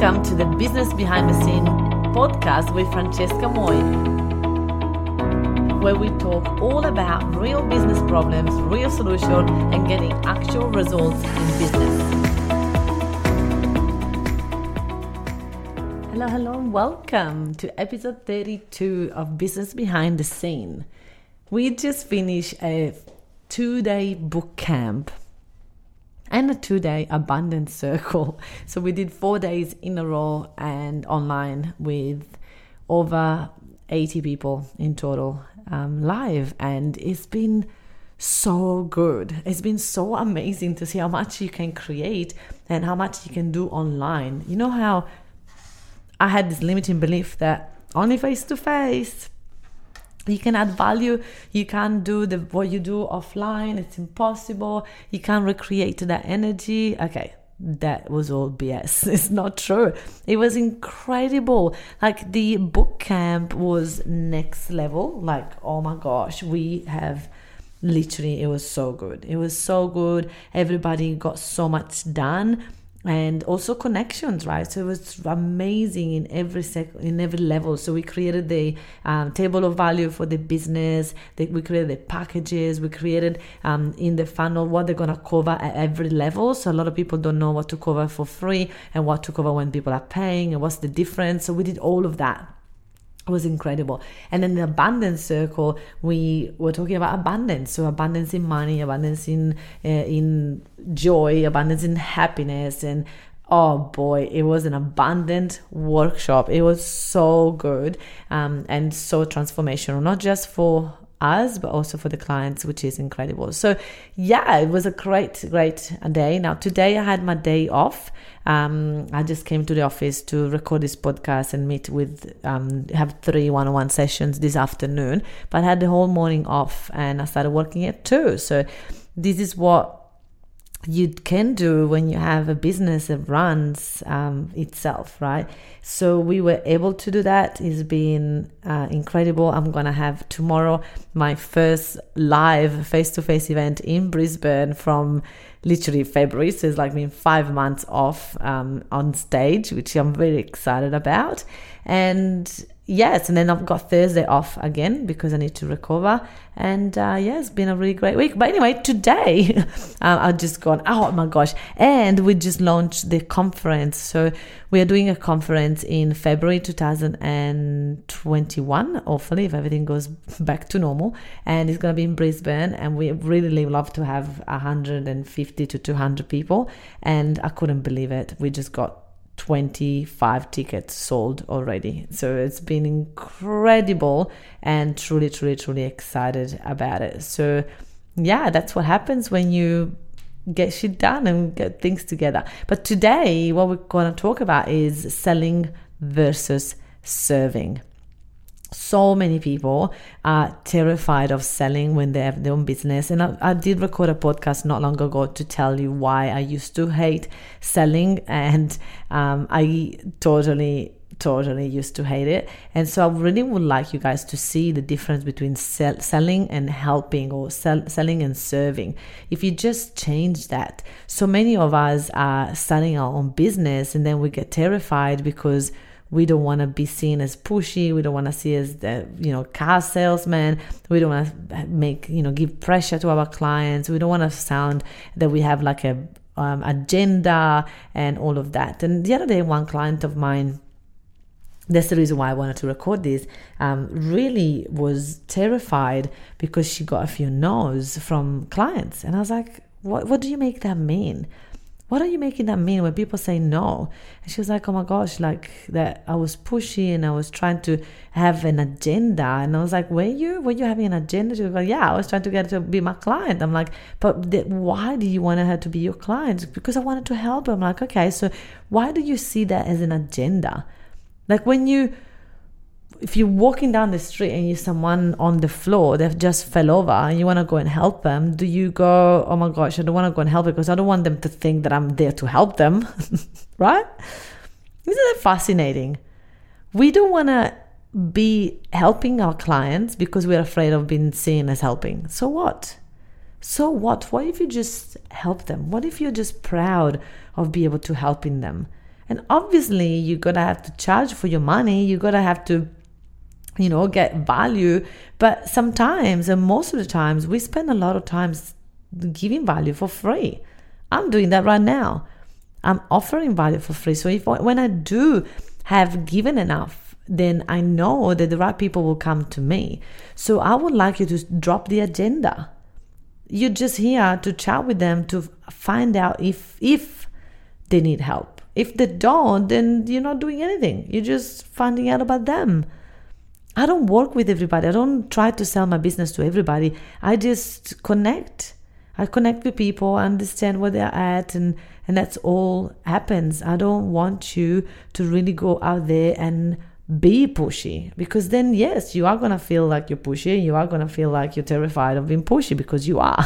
Welcome to the Business Behind the Scene podcast with Francesca Moy, where we talk all about real business problems, real solutions, and getting actual results in business. Hello, hello, and welcome to episode 32 of Business Behind the Scene. We just finished a two day boot camp and a two day abundance circle. So we did four days in a row and online with over 80 people in total um, live. And it's been so good. It's been so amazing to see how much you can create and how much you can do online. You know how I had this limiting belief that only face to face you can add value you can't do the what you do offline it's impossible you can't recreate that energy okay that was all BS. It's not true. It was incredible. Like the boot camp was next level. Like, oh my gosh, we have literally, it was so good. It was so good. Everybody got so much done and also connections right? So it was amazing in every sec in every level. So we created the um, table of value for the business. The, we created the packages. We created um, in the funnel what they're going to cover at every level. So a lot of people don't know what to cover for free and what to cover when people are paying and what's the difference. So we did all of that was incredible. And then the abundance circle, we were talking about abundance. So abundance in money, abundance in uh, in joy, abundance in happiness, and oh boy, it was an abundant workshop. It was so good um, and so transformational, not just for us, but also for the clients, which is incredible. So, yeah, it was a great, great day. Now, today I had my day off. Um, I just came to the office to record this podcast and meet with, um, have three one on one sessions this afternoon, but I had the whole morning off and I started working at two. So, this is what you can do when you have a business that runs um, itself, right? So we were able to do that. It's been uh, incredible. I'm gonna have tomorrow my first live face-to-face event in Brisbane from literally February. So it's like been five months off um, on stage, which I'm very excited about. And yes, and then I've got Thursday off again because I need to recover. And uh, yeah, it's been a really great week. But anyway, today uh, I've just gone, oh my gosh. And we just launched the conference. So we are doing a conference in February 2021, hopefully, if everything goes back to normal. And it's going to be in Brisbane. And we really love to have 150 to 200 people. And I couldn't believe it. We just got 25 tickets sold already. So it's been incredible and truly, truly, truly excited about it. So, yeah, that's what happens when you get shit done and get things together. But today, what we're going to talk about is selling versus serving so many people are terrified of selling when they have their own business. And I, I, did record a podcast not long ago to tell you why I used to hate selling, and um, I totally totally used to hate it. And so I really would like you guys to see the difference between sell, selling and helping or sell, selling and serving. If you just change that, so many of us are starting our own business and then we get terrified because we don't want to be seen as pushy we don't want to see as the you know car salesman we don't want to make you know give pressure to our clients we don't want to sound that we have like a um, agenda and all of that and the other day one client of mine that's the reason why I wanted to record this. Um, really was terrified because she got a few no's from clients, and I was like, "What? What do you make that mean? What are you making that mean when people say no? And she was like, oh my gosh, like that I was pushy and I was trying to have an agenda. And I was like, were you? Were you having an agenda? She was like, yeah, I was trying to get her to be my client. I'm like, but th- why do you want her to be your client? Because I wanted to help her. I'm like, okay, so why do you see that as an agenda? Like when you if you're walking down the street and you someone on the floor they've just fell over and you want to go and help them do you go oh my gosh i don't want to go and help because i don't want them to think that i'm there to help them right? Isn't that fascinating? We don't want to be helping our clients because we're afraid of being seen as helping. So what? So what? What if you just help them? What if you're just proud of being able to helping them? And obviously, you're gonna have to charge for your money. You're gonna have to, you know, get value. But sometimes, and most of the times, we spend a lot of times giving value for free. I'm doing that right now. I'm offering value for free. So if when I do have given enough, then I know that the right people will come to me. So I would like you to drop the agenda. You're just here to chat with them to find out if if they need help. If they don't, then you're not doing anything. You're just finding out about them. I don't work with everybody. I don't try to sell my business to everybody. I just connect. I connect with people, understand where they're at, and and that's all happens. I don't want you to really go out there and be pushy because then yes you are going to feel like you're pushy you are going to feel like you're terrified of being pushy because you are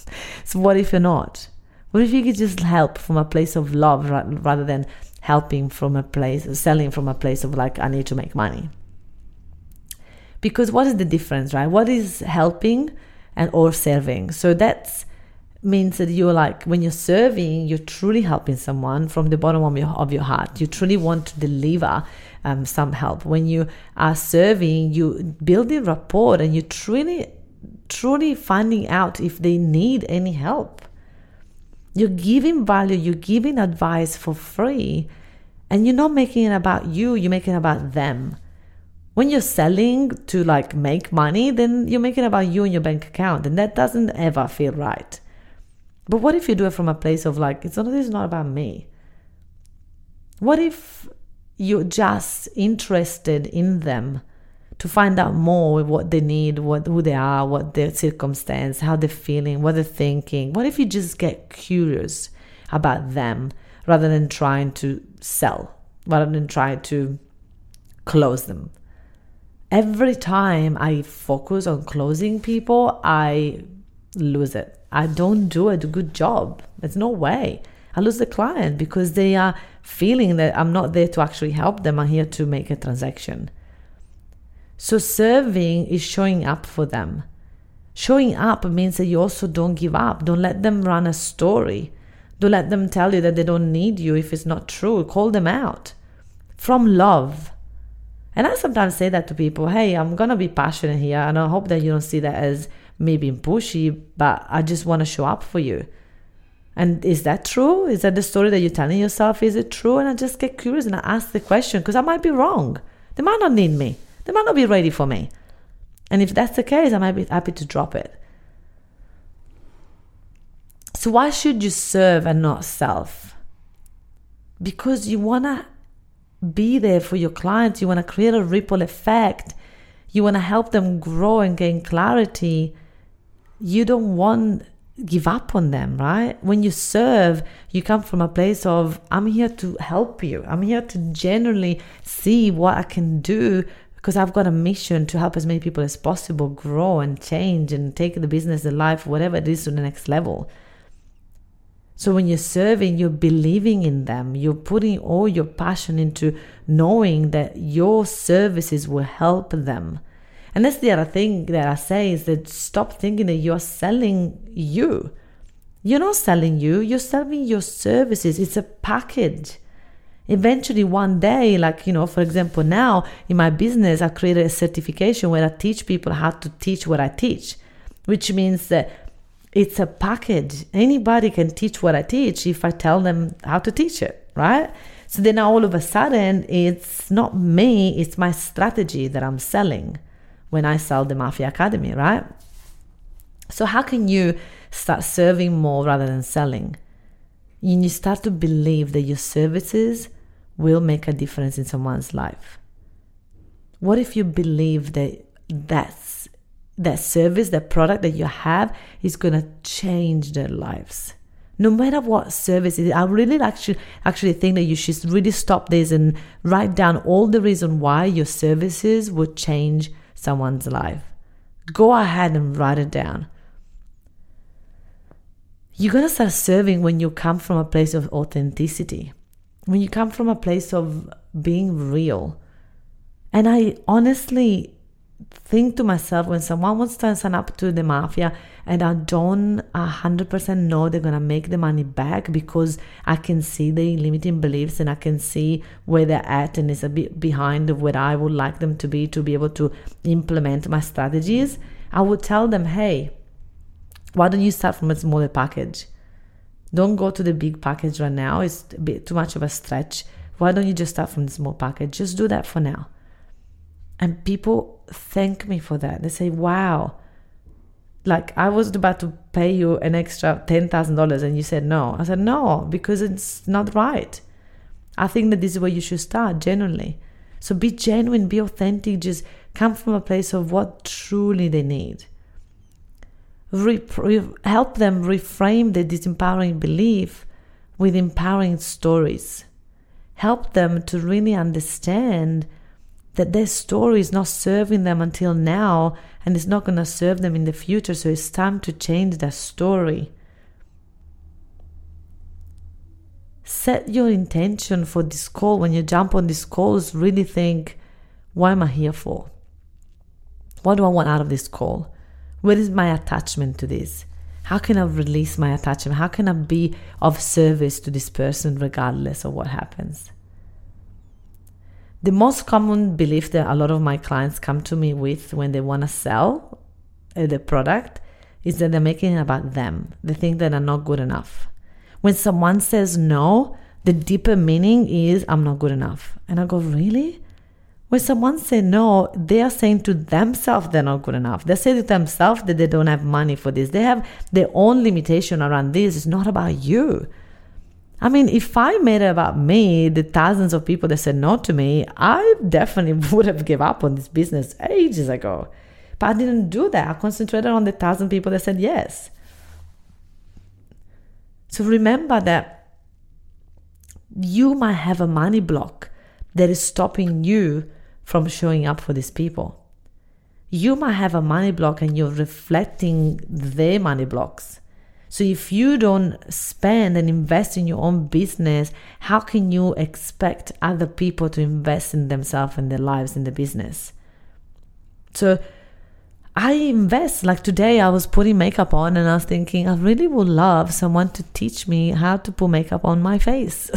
so what if you're not what if you could just help from a place of love rather than helping from a place selling from a place of like i need to make money because what is the difference right? What is helping and or serving? So that's means that you're like when you're serving you're truly helping someone from the bottom of your, of your heart. You truly want to deliver um, some help. When you are serving you building rapport and you truly truly finding out if they need any help. You're giving value you're giving advice for free and you're not making it about you you're making it about them when you're selling to like make money then you're making about you and your bank account and that doesn't ever feel right but what if you do it from a place of like, it's not, this is not about me? What if you're just interested in them to find out more what they need, what who they are, what their circumstance, how they're feeling, what they're thinking? What if you just get curious about them rather than trying to sell, rather than trying to close them? Every time I focus on closing people, I lose it. I don't do a good job. There's no way. I lose the client because they are feeling that I'm not there to actually help them. I'm here to make a transaction. So serving is showing up for them. Showing up means that you also don't give up. Don't let them run a story. Don't let them tell you that they don't need you if it's not true. Call them out from love. And I sometimes say that to people hey, I'm going to be passionate here, and I hope that you don't see that as me being pushy, but I just want to show up for you. And is that true? Is that the story that you're telling yourself? Is it true? And I just get curious and I ask the question because I might be wrong. They might not need me. They might not be ready for me. And if that's the case, I might be happy to drop it. So, why should you serve and not self? Because you want to be there for your clients, you want to create a ripple effect, you want to help them grow and gain clarity you don't want give up on them, right? When you serve, you come from a place of I'm here to help you. I'm here to generally see what I can do because I've got a mission to help as many people as possible grow and change and take the business, the life, whatever it is to the next level. So when you're serving, you're believing in them. You're putting all your passion into knowing that your services will help them. And that's the other thing that I say is that stop thinking that you're selling you. You're not selling you, you're selling your services. It's a package. Eventually, one day, like, you know, for example, now in my business, I created a certification where I teach people how to teach what I teach, which means that it's a package. Anybody can teach what I teach if I tell them how to teach it, right? So then all of a sudden, it's not me, it's my strategy that I'm selling when I sell the Mafia Academy, right? So, how can you start serving more rather than selling? And you start to believe that your services will make a difference in someone's life. What if you believe that that's that service, that product that you have is going to change their lives? No matter what service it is, I really actually actually think that you should really stop this and write down all the reason why your services would change someone's life. Go ahead and write it down. You're to start serving when you come from a place of authenticity, when you come from a place of being real. And I honestly think to myself when someone wants to sign up to the mafia and I don't 100% know they're going to make the money back because I can see the limiting beliefs and I can see where they're at and it's a bit behind of where I would like them to be to be able to implement my strategies, I would tell them, hey, why don't you start from a smaller package? Don't go to the big package right now. It's a bit too much of a stretch. Why don't you just start from the small package? Just do that for now. And people thank me for that. They say, wow, like I was about to pay you an extra $10,000 and you said no. I said, no, because it's not right. I think that this is where you should start, genuinely. So be genuine, be authentic, just come from a place of what truly they need. Re- help them reframe the disempowering belief with empowering stories. Help them to really understand that their story is not serving them until now and it's not going to serve them in the future. So it's time to change their story. Set your intention for this call. When you jump on these calls, really think, what am I here for? What do I want out of this call? What is my attachment to this? How can I release my attachment? How can I be of service to this person regardless of what happens? The most common belief that a lot of my clients come to me with when they want to sell uh, the product is that they're making it about them. They think that they're not good enough. When someone says no, the deeper meaning is I'm not good enough. And I go, really? When someone says no, they are saying to themselves they're not good enough. They say to themselves that they don't have money for this. They have their own limitation around this. It's not about you. I mean, if I made it about me, the thousands of people that said no to me, I definitely would have given up on this business ages ago. But I didn't do that. I concentrated on the thousand people that said yes. So remember that you might have a money block that is stopping you from showing up for these people. You might have a money block and you're reflecting their money blocks. So if you don't spend and invest in your own business, how can you expect other people to invest in themselves and their lives in the business? So I invest. Like today, I was putting makeup on and I was thinking, I really would love someone to teach me how to put makeup on my face.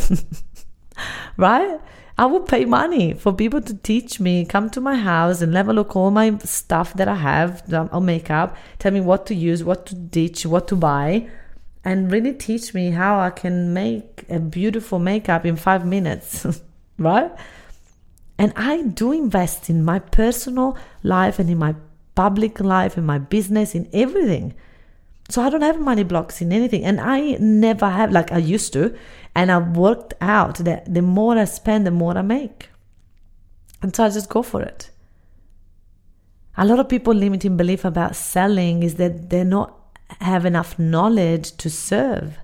right? I would pay money for people to teach me, come to my house and a look all my stuff that I have um, on makeup, tell me what to use, what to ditch, what to buy, and really teach me how I can make a beautiful makeup in five minutes, right? And I do invest in my personal life and in my public life, in my business, in everything. So I don't have money blocks in anything. And I never have, like I used to. And I've worked out that the more I spend, the more I make. And so I just go for it. A lot of people limiting belief about selling is that they not have enough knowledge to serve.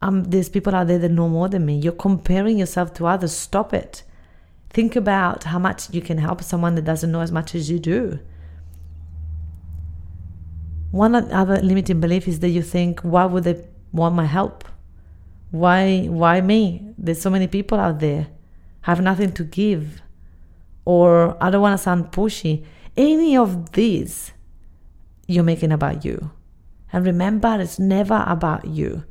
Um, there's people out there that know more than me. You're comparing yourself to others. Stop it. Think about how much you can help someone that doesn't know as much as you do. One other limiting belief is that you think, why would they want my help? Why why me? There's so many people out there. I have nothing to give. Or I don't want to sound pushy. Any of these you're making about you. And remember, it's never about you.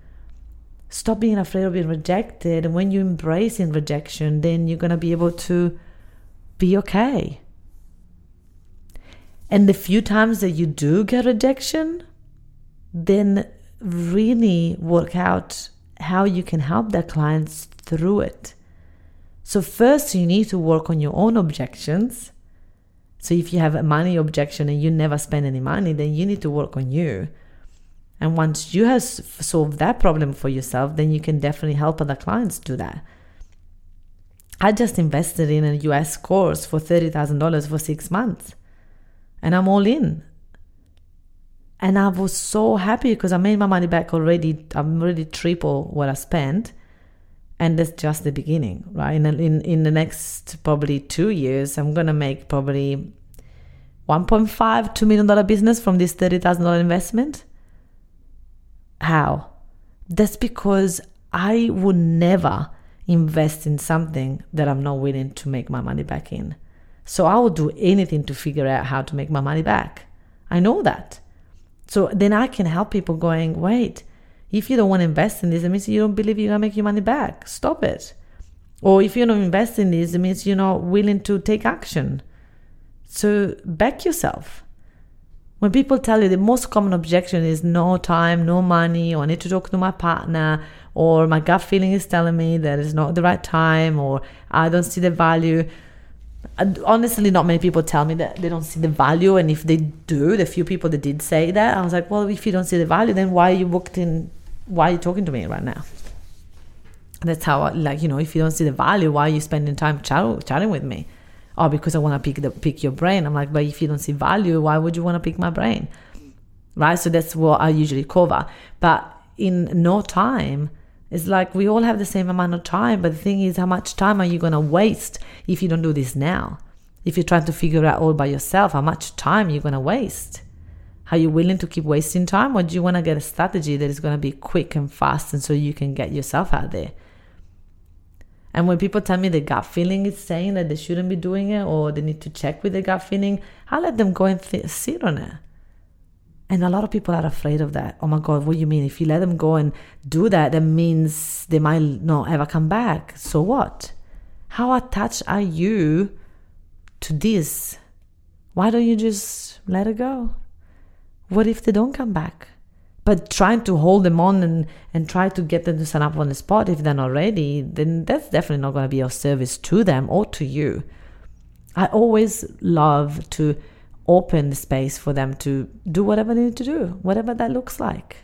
Stop being afraid of being rejected. And when you embrace in rejection, then you're to be able to be okay. And the few times that you do get rejection, then really work out how you can help their clients through it. So, first, you need to work on your own objections. So, if you have a money objection and you never spend any money, then you need to work on you. And once you have solved that problem for yourself, then you can definitely help other clients do that. I just invested in a US course for $30,000 for six months and I'm all in. And I was so happy because I made my money back already. I'm already triple what I spent. And that's just the beginning, right? In, in, in the next probably two years, I'm going to make probably 1.5, $2 million business from this $30,000 investment. How? That's because I would never invest in something that I'm not willing to make my money back in. So I will do anything to figure out how to make my money back. I know that. So then I can help people going, wait, if you don't want to invest in this, it means you don't believe you're going to make your money back. Stop it. Or if you don't invest in this, it means you're not willing to take action. So back yourself. When people tell you the most common objection is no time, no money, or I need to talk to my partner, or my gut feeling is telling me that it's not the right time, or I don't see the value. Honestly, not many people tell me that they don't see the value, and if they do, the few people that did say that, I was like, well, if you don't see the value, then why are you booked in? Why are you talking to me right now? That's how, like, you know, if you don't see the value, why are you spending time chat- chatting with me? oh, because I want to pick the pick your brain. I'm like, but if you don't see value, why would you want to pick my brain? Right? So that's what I usually cover. But in no time, it's like we all have the same amount of time, but the thing is, how much time are you going to waste if you don't do this now? If you're trying to figure out all by yourself, how much time you're going to waste? Are you willing to keep wasting time, or do you want to get a strategy that is going to be quick and fast, and so you can get yourself out there? And when people tell me the gut feeling is saying that they shouldn't be doing it or they need to check with the gut feeling, I let them go and th- sit on it. And a lot of people are afraid of that. Oh my God, what do you mean? If you let them go and do that, that means they might not ever come back. So what? How attached are you to this? Why don't you just let it go? What if they don't come back? But trying to hold them on and, and try to get them to sign up on the spot if they're not ready, then that's definitely not going to be of service to them or to you. I always love to open the space for them to do whatever they need to do, whatever that looks like.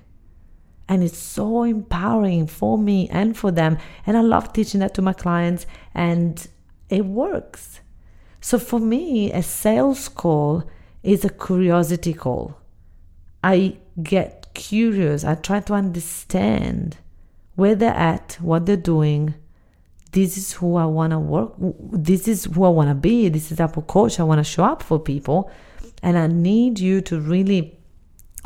And it's so empowering for me and for them. And I love teaching that to my clients, and it works. So for me, a sales call is a curiosity call. I get curious. I try to understand where they're at, what they're doing. This is who I want to work. This is who I want to be. This is of coach I want to show up for people. And I need you to really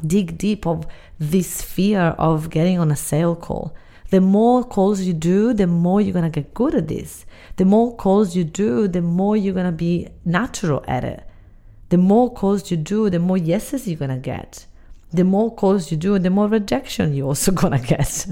dig deep of this fear of getting on a sale call. The more calls you do, the more you're to get good at this. The more calls you do, the more you're to be natural at it. The more calls you do, the more yeses you're to get the more calls you do, the more rejection you're also gonna get.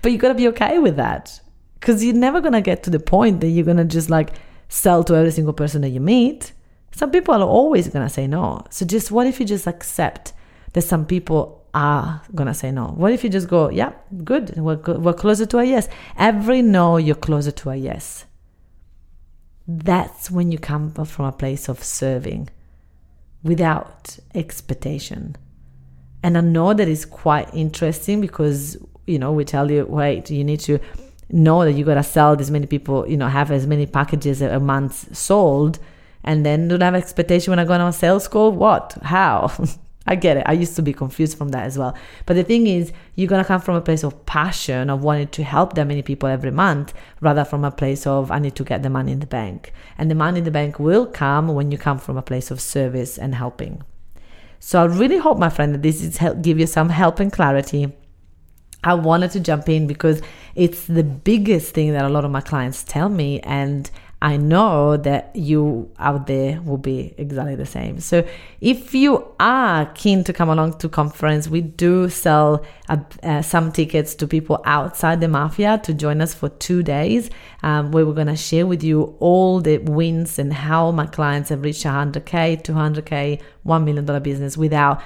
but you gotta be okay with that because you're never gonna get to the point that you're gonna just like sell to every single person that you meet. Some people are always gonna say no. So just what if you just accept that some people are gonna say no? What if you just go, yeah, good, we're, we're closer to a yes. Every no, you're closer to a yes. That's when you come from a place of serving without expectation. And I know that is quite interesting because, you know, we tell you, wait, you need to know that you got to sell this many people, you know, have as many packages a month sold and then don't have expectation when I go on a sales call. What? How? I get it. I used to be confused from that as well. But the thing is, you're to come from a place of passion, of wanting to help that many people every month, rather from a place of, I need to get the money in the bank. And the money in the bank will come when you come from a place of service and helping. So I really hope, my friend, that this is help, give you some help and clarity. I wanted to jump in because it's the biggest thing that a lot of my clients tell me, and I know that you out there will be exactly the same. So if you are keen to come along to conference, we do sell uh, uh, some tickets to people outside the mafia to join us for two days, um, where we're going to share with you all the wins and how my clients have reached 100k, 200k, $1 million business without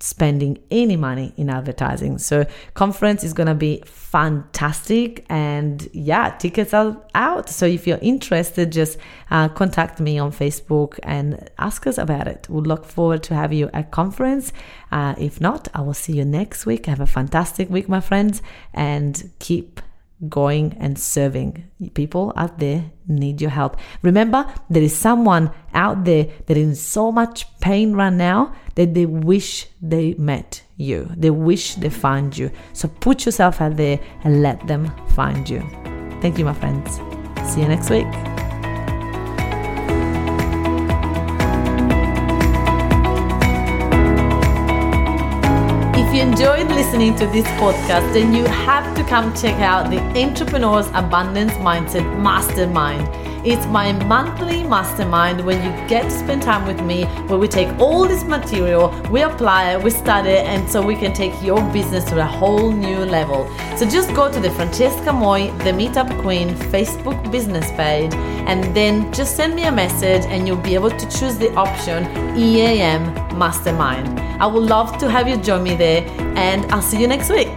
spending any money in advertising. So conference is going to be fantastic and yeah, tickets are out. So if you're interested, just uh, contact me on Facebook and ask us about it. We'll look forward to have you at conference. Uh, if not, I will see you next week. Have a fantastic week, my friends, and keep going and serving. People out there need your help. Remember, there is someone out there that is in so much pain right now that they wish they met you. They wish they find you. So put yourself out there and let them find you. Thank you, my friends. See you next week. Enjoyed listening, to this podcast, then you have to come check out the Entrepreneur's Abundance Mindset Mastermind. It's my monthly mastermind where you get to spend time with me, where we take all this material, we apply it, we study it, and so we can take your business to a whole new level. So just go to the Francesca Moy, the Meetup Queen Facebook business page, and then just send me a message, and you'll be able to choose the option EAM Mastermind. I would love to have you join me there, and I'll see you next week.